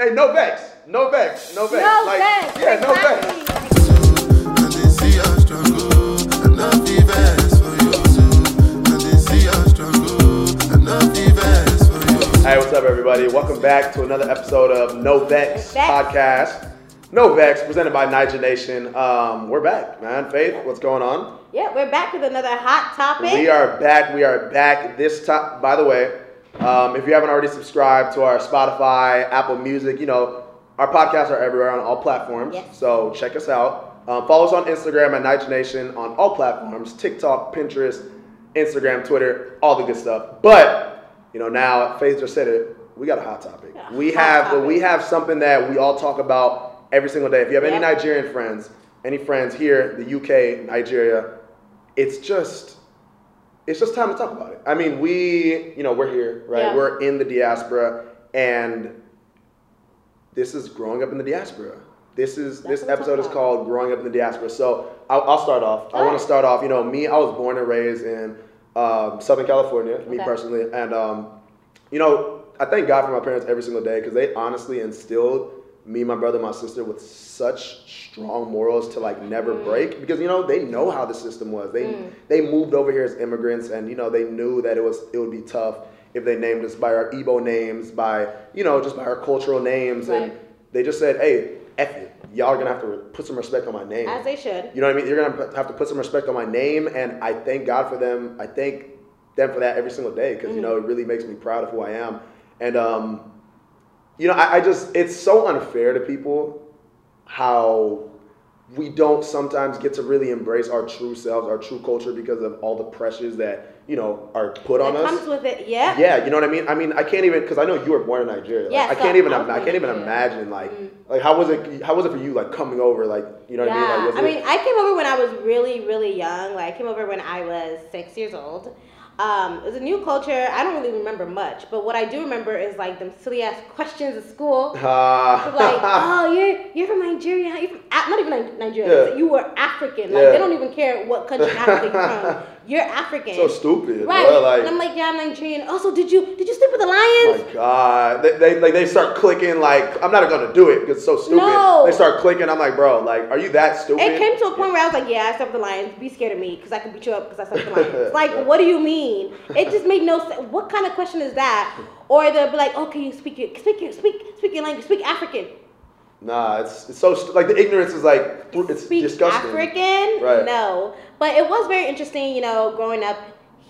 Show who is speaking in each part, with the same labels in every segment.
Speaker 1: hey, no vex, no vex, no vex.
Speaker 2: No
Speaker 1: like,
Speaker 2: vex.
Speaker 1: Yeah, no vex.
Speaker 2: exactly.
Speaker 3: And they see our struggle, enough events for you too. And they see our struggle, enough events for you.
Speaker 1: Hey, what's up, everybody? Welcome back to another episode of No Vex,
Speaker 2: Vex.
Speaker 1: podcast. No Vex, presented by Naija Nation. Um, we're back, man. Faith, what's going on?
Speaker 2: Yeah, we're back with another hot topic.
Speaker 1: We are back. We are back. This time, by the way, um, if you haven't already subscribed to our Spotify, Apple Music, you know our podcasts are everywhere on all platforms.
Speaker 2: Yes.
Speaker 1: So check us out. Um, follow us on Instagram at Naija Nation on all platforms: TikTok, Pinterest, Instagram, Twitter, all the good stuff. But you know now, Faith just said it. We got a hot topic.
Speaker 2: Yeah,
Speaker 1: we
Speaker 2: hot
Speaker 1: have
Speaker 2: topic.
Speaker 1: we have something that we all talk about every single day. If you have any Nigerian friends, any friends here, the UK, Nigeria, it's just it's just time to talk about it. I mean, we, you know, we're here, right?
Speaker 2: Yeah.
Speaker 1: We're in the diaspora, and this is growing up in the diaspora. This is
Speaker 2: That's
Speaker 1: this episode is called "Growing Up in the Diaspora." So I'll, I'll start off. I want to start off. You know, me, I was born and raised in um, Southern California. Me
Speaker 2: Okay.
Speaker 1: personally, and um, you know, I thank God for my parents every single day because they honestly instilled me, my brother, my sister with such strong morals to like never
Speaker 2: Mm.
Speaker 1: break because you know they know how the system was. They
Speaker 2: Mm.
Speaker 1: they moved over here as immigrants, and you know they knew that it was it would be tough if they named us by our Igbo names, by you know just by our cultural names, and they just said, "Hey, F it, y'all are gonna have to put some respect on my name."
Speaker 2: As they should.
Speaker 1: You know what I mean? You're gonna have to put some respect on my name, and I thank God for them. I thank them for that every single day because you know it really makes me proud of who I am. And um, you know, I, I just it's so unfair to people how we don't sometimes get to really embrace our true selves, our true culture because of all the pressures that you know are put on us.
Speaker 2: comes with it. Yeah.
Speaker 1: Yeah, you know what I mean. I mean, I can't even because I know you were born in Nigeria. Like,
Speaker 2: Yeah,
Speaker 1: I
Speaker 2: so
Speaker 1: can't even.
Speaker 2: I was
Speaker 1: I can't even imagine like
Speaker 2: Mm.
Speaker 1: like how was it? How was it for you? Like coming over, like you know what I mean? Like,
Speaker 2: I mean, I came over when I was really, really young. Like, I came over when I was six years old. Um, it was a new culture. I don't really remember much, but what I do remember is like them silly ass questions at school.
Speaker 1: Ah.
Speaker 2: like, oh, you're you're from Nigeria. You're from, not even Ni- Nigeria.
Speaker 1: Yeah.
Speaker 2: You were African. Like
Speaker 1: Yeah.
Speaker 2: they don't even care what country in Africa you're from. You're African.
Speaker 1: so stupid,
Speaker 2: Right.
Speaker 1: bro. Like,
Speaker 2: and I'm like, yeah, I'm Nigerian. Also, did you did you sleep with the
Speaker 1: oh
Speaker 2: lions?
Speaker 1: my god, they, they like they start clicking. Like, I'm not gonna do it because it's so stupid.
Speaker 2: No.
Speaker 1: They start clicking. I'm like, bro, like, are you that stupid?
Speaker 2: It came to a point where I was like, yeah, I slept with the lions. Be scared of me because I can beat you up because I slept with the lions. like, what do you mean? It just made no sense. What kind of question is that? Or they'll be like, oh, can you speak your, speak your, speak, speak your language, speak African.
Speaker 1: Nah, it's it's so like the ignorance is like it's
Speaker 2: Speak
Speaker 1: disgusting.
Speaker 2: African?
Speaker 1: Right.
Speaker 2: No. But it was very interesting, you know, growing up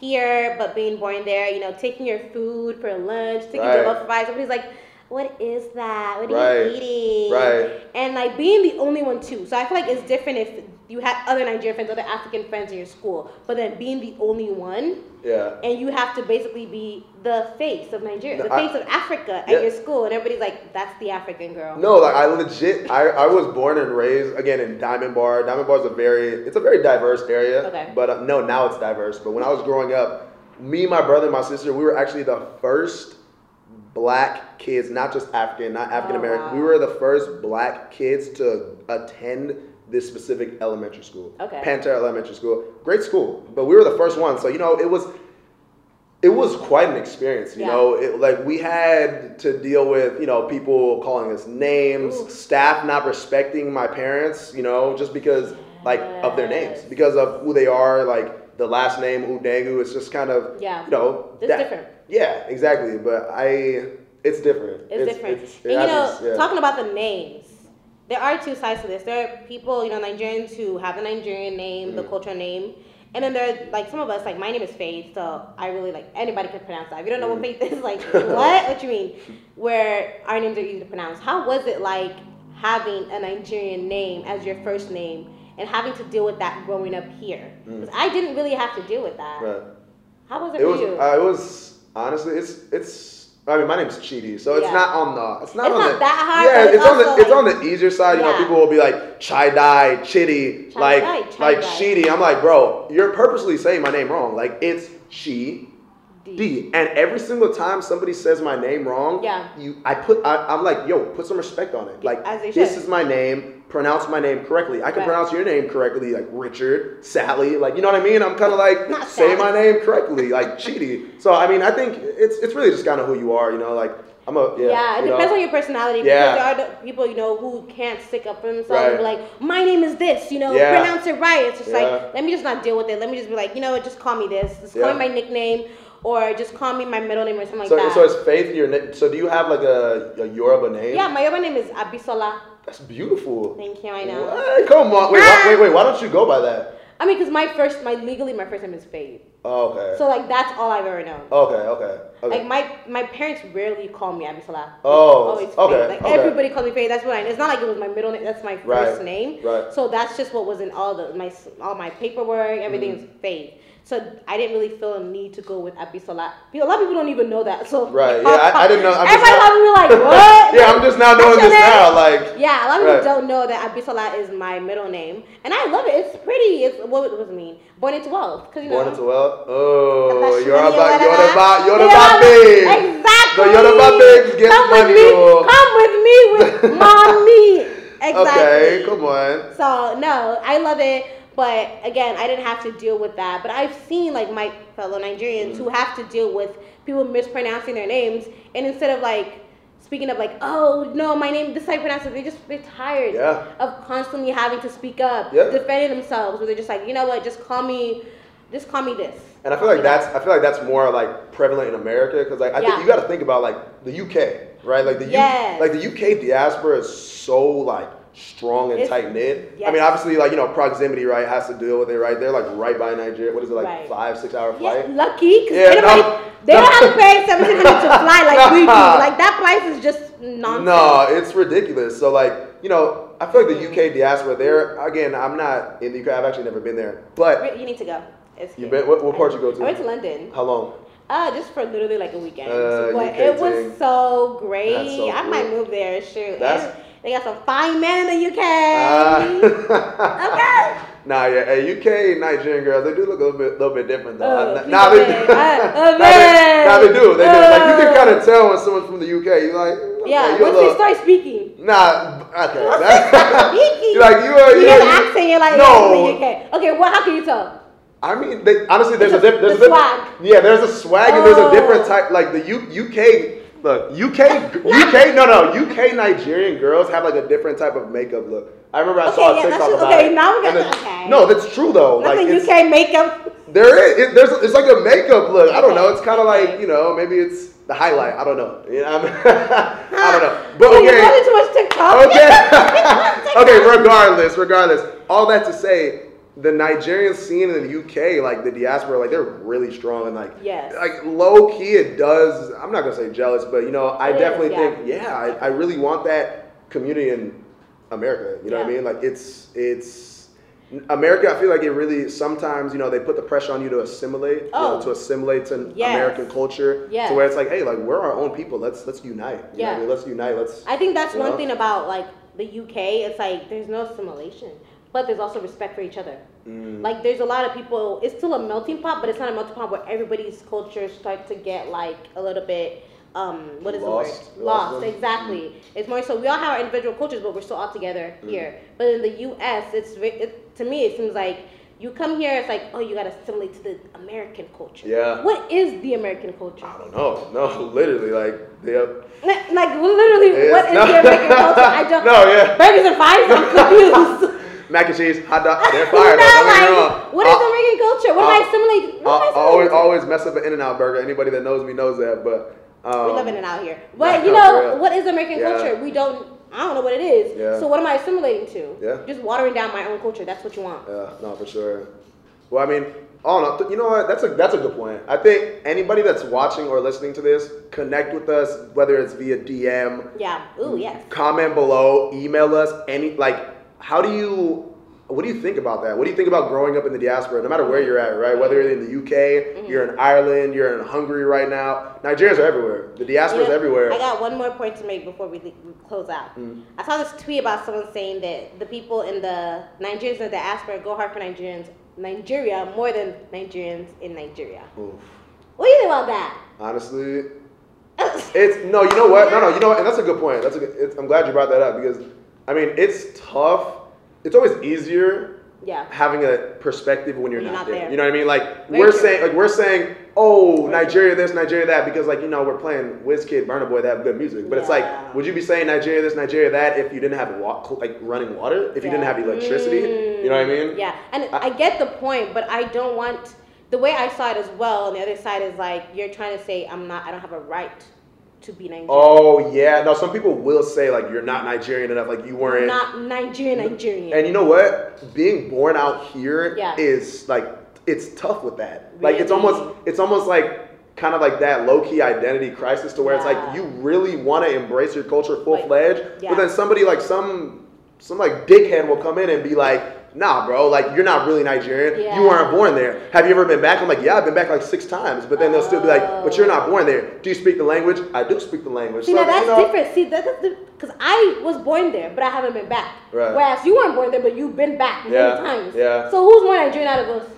Speaker 2: here, but being born there, you know, taking your food for lunch, taking
Speaker 1: Right.
Speaker 2: jollof rice. Everybody's like, what is that? What are
Speaker 1: Right.
Speaker 2: you eating?
Speaker 1: Right.
Speaker 2: And like being the only one too. So I feel like it's different if you had other Nigerian friends, other African friends in your school, but then being the only one,
Speaker 1: Yeah.
Speaker 2: and you have to basically be the face of Nigeria, the
Speaker 1: I-
Speaker 2: face of Africa at
Speaker 1: Yeah.
Speaker 2: your school, and everybody's like, that's the African girl.
Speaker 1: No, like I legit, I, I was born and raised again in Diamond Bar. Diamond Bar is a very, it's a very diverse area.
Speaker 2: Okay.
Speaker 1: But uh, no, now it's diverse. But when I was growing up, me, my brother, and my sister, we were actually the first black kids, not just African, not African American.
Speaker 2: wow.
Speaker 1: We were the first black kids to attend this specific elementary school.
Speaker 2: Okay.
Speaker 1: Pantera Elementary School, great school. But we were the first one, so you know it was it was quite an experience you
Speaker 2: Yeah.
Speaker 1: know it, like we had to deal with you know people calling us names
Speaker 2: Ooh.
Speaker 1: staff not respecting my parents you know just because like of their names because of who they are like the last name udengu it's just kind of
Speaker 2: Yeah.
Speaker 1: you know
Speaker 2: It's different.
Speaker 1: yeah exactly but i it's different
Speaker 2: It's, different.
Speaker 1: it's-
Speaker 2: and you know,
Speaker 1: yeah.
Speaker 2: talking about the names, there are two sides to this. There are people, you know, Nigerians who have the Nigerian name, the
Speaker 1: Mm.
Speaker 2: cultural name. And then there are like some of us, like my name is Faith, so I really like anybody can pronounce that. If you don't know what
Speaker 1: Mm.
Speaker 2: Faith is, like what? What you mean? Where our names are easy to pronounce. How was it like having a Nigerian name as your first name and having to deal with that growing up here? Because I didn't really have to deal with that.
Speaker 1: Mm. Right.
Speaker 2: How was it,
Speaker 1: it
Speaker 2: for
Speaker 1: was
Speaker 2: you?
Speaker 1: uh, it was honestly it's it's I mean, my name's Chidi, so it's
Speaker 2: Yeah.
Speaker 1: not on the. It's not
Speaker 2: It's
Speaker 1: on
Speaker 2: not
Speaker 1: the.
Speaker 2: that hard,
Speaker 1: Yeah, it's,
Speaker 2: it's
Speaker 1: on the.
Speaker 2: also,
Speaker 1: It's on the easier side. You know, people will be like chai dai, chitty,
Speaker 2: Chai
Speaker 1: like
Speaker 2: dai, chai
Speaker 1: like
Speaker 2: dai.
Speaker 1: Chidi. I'm like, bro, you're purposely saying my name wrong. Like it's chi D. And every single time somebody says my name wrong,
Speaker 2: Yeah.
Speaker 1: you, I put, I, I'm like, yo, put some respect on it. Like this
Speaker 2: should.
Speaker 1: is my name. Pronounce my name correctly. I can
Speaker 2: Right.
Speaker 1: pronounce your name correctly, like Richard, Sally. Like you know what I mean? I'm kind of like
Speaker 2: Not
Speaker 1: say
Speaker 2: Sally.
Speaker 1: my name correctly, like Chidi. So I mean, I think it's it's really just kind of who you are. You know, like I'm a yeah.
Speaker 2: Yeah, it
Speaker 1: you know?
Speaker 2: depends on your personality.
Speaker 1: Yeah.
Speaker 2: Because there are people, you know, who can't stick up for themselves and be like, my name is this, you know,
Speaker 1: Yeah.
Speaker 2: pronounce it right. It's just
Speaker 1: Yeah.
Speaker 2: like, let me just not deal with it. Let me just be like, you know what, just call me this. Just call me my nickname or just call me my middle name or something like
Speaker 1: So,
Speaker 2: that.
Speaker 1: so is Faith your name? So do you have like a, a Yoruba name?
Speaker 2: yeah, my other name is Abisola.
Speaker 1: That's beautiful.
Speaker 2: Thank you, I know.
Speaker 1: What? Come on. Wait, why, wait, wait. Why don't you go by that?
Speaker 2: I mean, because my first, my legally, my first name is Faith.
Speaker 1: Oh, okay.
Speaker 2: So, like, that's all I've ever known.
Speaker 1: okay, okay, okay.
Speaker 2: Like my my parents rarely call me Abisola. It's
Speaker 1: Oh,
Speaker 2: Faith.
Speaker 1: okay,
Speaker 2: Like
Speaker 1: okay.
Speaker 2: everybody calls me Faith. That's what I. It's not like it was my middle name. That's my first
Speaker 1: Right,
Speaker 2: name.
Speaker 1: right.
Speaker 2: So that's just what was in all the my all my paperwork. Everything is
Speaker 1: Mm-hmm.
Speaker 2: Faith. So I didn't really feel a need to go with Abisola. A lot of people don't even know that. So
Speaker 1: Right, yeah, I- I didn't know- I'm just
Speaker 2: Everybody probably be like, what?
Speaker 1: yeah, I'm just now knowing this
Speaker 2: name?
Speaker 1: now. Like,
Speaker 2: Yeah, a lot of
Speaker 1: Right.
Speaker 2: people don't know that Abisola is my middle name, and I love it. It's pretty. It's what, does it mean? Born into wealth, because you know.
Speaker 1: born into wealth. Oh, you're about, you're about, you're about babes.
Speaker 2: Exactly.
Speaker 1: The Yoruba babes get
Speaker 2: come
Speaker 1: money,
Speaker 2: With me,
Speaker 1: oh.
Speaker 2: Come with me with mommy. Exactly.
Speaker 1: Okay, come on.
Speaker 2: So no, I love it. But again, I didn't have to deal with that. But I've seen like my fellow Nigerians
Speaker 1: Mm.
Speaker 2: who have to deal with people mispronouncing their names, and instead of like speaking up like, oh no, my name this is how you pronounce it, they just they're tired
Speaker 1: Yeah.
Speaker 2: of constantly having to speak up,
Speaker 1: Yeah.
Speaker 2: defending themselves, where they're just like, you know what, just call me, just call me this.
Speaker 1: And I feel like that's I feel like that's more like prevalent in America because like I
Speaker 2: Yeah.
Speaker 1: think you got to think about like the UK, right? Like the U- like the UK diaspora is so like strong and
Speaker 2: It's-
Speaker 1: tight knit. I mean, obviously, like you know, proximity, right, has to deal with it, right? They're like right by Nigeria. What is it like
Speaker 2: Right.
Speaker 1: five, six hour
Speaker 2: Yeah,
Speaker 1: flight?
Speaker 2: lucky because
Speaker 1: Yeah,
Speaker 2: anybody
Speaker 1: no.
Speaker 2: they don't have to pay seventeen hundred to fly like we do. Like that price is just nonsense.
Speaker 1: No, it's ridiculous. So like, you know, I feel like the UK diaspora there. Again, I'm not in the UK. I've actually never been there. But
Speaker 2: you need to go. It's
Speaker 1: You been- what- what part you go to?
Speaker 2: I went to London.
Speaker 1: how long?
Speaker 2: Uh, just for literally like a weekend.
Speaker 1: Uh,
Speaker 2: but
Speaker 1: UK
Speaker 2: it was
Speaker 1: thing.
Speaker 2: so great.
Speaker 1: So
Speaker 2: I might move there. Shoot.
Speaker 1: That's-
Speaker 2: And they got some fine men in the UK.
Speaker 1: Uh,
Speaker 2: okay.
Speaker 1: Nah, yeah, hey, UK Nigerian girls, they do look a little bit, little bit different though.
Speaker 2: Oh,
Speaker 1: nah, they.
Speaker 2: Uh,
Speaker 1: nah, they, nah, they do, they do. Like you can kind of tell when someone's from the UK. You're like, okay,
Speaker 2: Yeah,
Speaker 1: you're a
Speaker 2: once
Speaker 1: little,
Speaker 2: they start speaking.
Speaker 1: Nah, okay.
Speaker 2: Once
Speaker 1: that-
Speaker 2: they start speaking.
Speaker 1: you're like you are.
Speaker 2: You
Speaker 1: you
Speaker 2: hear the accent, you're like,
Speaker 1: no.
Speaker 2: yeah, from the UK. Okay, well, how can you tell?
Speaker 1: I mean, they, honestly, there's a,
Speaker 2: a-
Speaker 1: there's
Speaker 2: the
Speaker 1: a
Speaker 2: swag.
Speaker 1: Yeah, there's a swag and there's a
Speaker 2: Oh.
Speaker 1: different type. Like the U, UK, look, UK, UK, no, no, UK Nigerian girls have like a different type of makeup look. I remember I saw
Speaker 2: Okay,
Speaker 1: a
Speaker 2: yeah,
Speaker 1: TikTok about
Speaker 2: okay,
Speaker 1: it.
Speaker 2: now we got
Speaker 1: and
Speaker 2: the-
Speaker 1: it's-
Speaker 2: okay.
Speaker 1: No, that's true though.
Speaker 2: Not
Speaker 1: like
Speaker 2: UK makeup.
Speaker 1: there is. It, there's. It's like a makeup look. I don't know. It's kind of like you know. Maybe it's the highlight. I don't know. You know, I, mean, I don't know. But okay.
Speaker 2: too much TikTok.
Speaker 1: Okay. okay. Regardless, regardless. All that to say, the Nigerian scene in the UK, like the diaspora, like they're really strong and like
Speaker 2: Yes.
Speaker 1: like low key. It does. I'm not gonna say jealous, but you know, I
Speaker 2: It is,
Speaker 1: definitely
Speaker 2: yeah.
Speaker 1: think yeah. I, I really want that community in America. You know what I mean? Like it's it's. America, I feel like it really sometimes you know they put the pressure on you to assimilate, you know,
Speaker 2: Oh.
Speaker 1: to assimilate to
Speaker 2: Yes.
Speaker 1: American culture,
Speaker 2: Yes.
Speaker 1: to where it's like, hey, like we're our own people. Let's let's unite. You know what I
Speaker 2: Yeah.
Speaker 1: mean? let's unite. Let's.
Speaker 2: I think that's one
Speaker 1: know?
Speaker 2: thing about like the UK. It's like there's no assimilation, but there's also respect for each other.
Speaker 1: Mm.
Speaker 2: Like there's a lot of people. It's still a melting pot, but it's not a melting pot where everybody's cultures start to get like a little bit. Um, what is
Speaker 1: Lost.
Speaker 2: the word?
Speaker 1: Lost
Speaker 2: Lost. exactly. It's more so we all have our individual cultures, but we're still all together
Speaker 1: Mm.
Speaker 2: here. But in the U.S., it's it, to me it seems like you come here, it's like oh you gotta assimilate to the American culture.
Speaker 1: Yeah.
Speaker 2: What is the American culture?
Speaker 1: I don't know. No, literally, like they.
Speaker 2: Like like, literally, what is
Speaker 1: not-
Speaker 2: the American culture? I don't.
Speaker 1: No, yeah.
Speaker 2: Burgers and fries. I'm confused.
Speaker 1: Mac and cheese, hot dog, oh, they're fire.
Speaker 2: no,
Speaker 1: though, don't me
Speaker 2: like, what is uh,
Speaker 1: I-
Speaker 2: the American culture? What am I
Speaker 1: I-
Speaker 2: assimilating? What am uh, I
Speaker 1: I, I always, always mess up an In-N-Out burger. Anybody that knows me knows that. But um,
Speaker 2: we live in and out here. But you know, what is American
Speaker 1: Yeah.
Speaker 2: culture? We don't. I don't know what it is.
Speaker 1: Yeah.
Speaker 2: So what am I assimilating to?
Speaker 1: Yeah.
Speaker 2: Just watering down my own culture. That's what you want.
Speaker 1: Yeah, no, for sure. Well, I mean, oh no, th- you know what? That's a that's a good point. I think anybody that's watching or listening to this, connect with us, whether it's via DM,
Speaker 2: Yeah. Ooh, yes.
Speaker 1: comment below, email us. Any like, how do you? What do you think about that? What do you think about growing up in the diaspora, no matter where you're at, right? Whether you're in the UK,
Speaker 2: Mm-hmm.
Speaker 1: you're in Ireland, you're in Hungary right now. Nigerians are everywhere. The diaspora is everywhere.
Speaker 2: I got one more point to make before we, close out.
Speaker 1: Mm.
Speaker 2: I saw this tweet about someone saying that the people in the Nigerians in the diaspora go hard for Nigerians, Nigeria more than Nigerians in Nigeria.
Speaker 1: Oof.
Speaker 2: What do you think about that?
Speaker 1: Honestly, It's no, you know what? No, no, you know what? And that's a good point. That's a good. It's, I'm glad you brought that up because I mean, it's tough. It's always easier
Speaker 2: Yeah.
Speaker 1: having a perspective when you're,
Speaker 2: you're
Speaker 1: not,
Speaker 2: not
Speaker 1: there.
Speaker 2: there.
Speaker 1: You know what I mean? Like
Speaker 2: Very
Speaker 1: we're
Speaker 2: true.
Speaker 1: saying, like we're saying, oh, Nigeria this, Nigeria that, because like you know we're playing Wizkid, Burna Boy, they have good music. But it's like, would you be saying Nigeria this, Nigeria that if you didn't have wa- like running water, if you didn't have electricity? You know what I mean?
Speaker 2: Yeah, and
Speaker 1: I-
Speaker 2: I, get the point, but I don't want the way I saw it as well. On the other side is like you're trying to say I'm not. I don't have a right to be Nigerian.
Speaker 1: Oh yeah, no. Some people will say like you're not Nigerian enough, like you weren't.
Speaker 2: not Nigerian, Nigerian.
Speaker 1: And you know what? Being born out here is
Speaker 2: Yeah.
Speaker 1: like it's tough with that. Like it's almost it's almost like kind of like that low key identity crisis to where it's like you really want to embrace your culture full fledged,
Speaker 2: yeah.
Speaker 1: but then somebody like some some like dickhead will come in and be like. Nah, bro. Like you're not really Nigerian.
Speaker 2: Yeah.
Speaker 1: You weren't born there. Have you ever been back? I'm like, yeah, I've been back like six times. But then they'll still be like, but you're not born there. Do you speak the language? I do speak the language.
Speaker 2: See
Speaker 1: So,
Speaker 2: now that's
Speaker 1: you know-
Speaker 2: different. See that, that's because I was born there, but I haven't been back.
Speaker 1: Right.
Speaker 2: Whereas you weren't born there, but you've been back many
Speaker 1: Yeah,
Speaker 2: times.
Speaker 1: yeah.
Speaker 2: So who's more Nigerian out of us?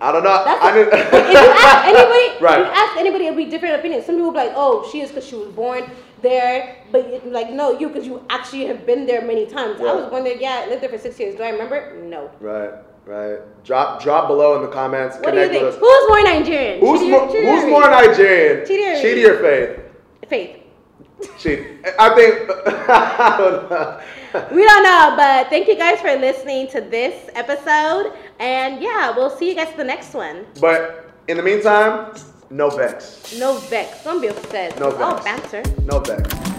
Speaker 1: I don't know.
Speaker 2: That's
Speaker 1: I
Speaker 2: if you ask anybody,
Speaker 1: Right.
Speaker 2: you ask anybody, it'll be different opinions. Some people will be like, "Oh, she is because she was born there," but like, no, you because you actually have been there many times. I was born there, yeah, I lived there for six years. Do I remember? No.
Speaker 1: Right, right. Drop drop below in the comments.
Speaker 2: What do you think? Who's more Nigerian?
Speaker 1: Who's
Speaker 2: Chidi-
Speaker 1: more,
Speaker 2: Chidi
Speaker 1: who's more Nigerian?
Speaker 2: Chidi or
Speaker 1: Chidi or Faith?
Speaker 2: Faith.
Speaker 1: Chidi. I think. I don't.
Speaker 2: We don't know, but thank you guys for listening to this episode. And yeah, we'll see you guys the next one.
Speaker 1: But in the meantime, no vex.
Speaker 2: No vex. Don't be upset.
Speaker 1: No vex.
Speaker 2: banter.
Speaker 1: No vex.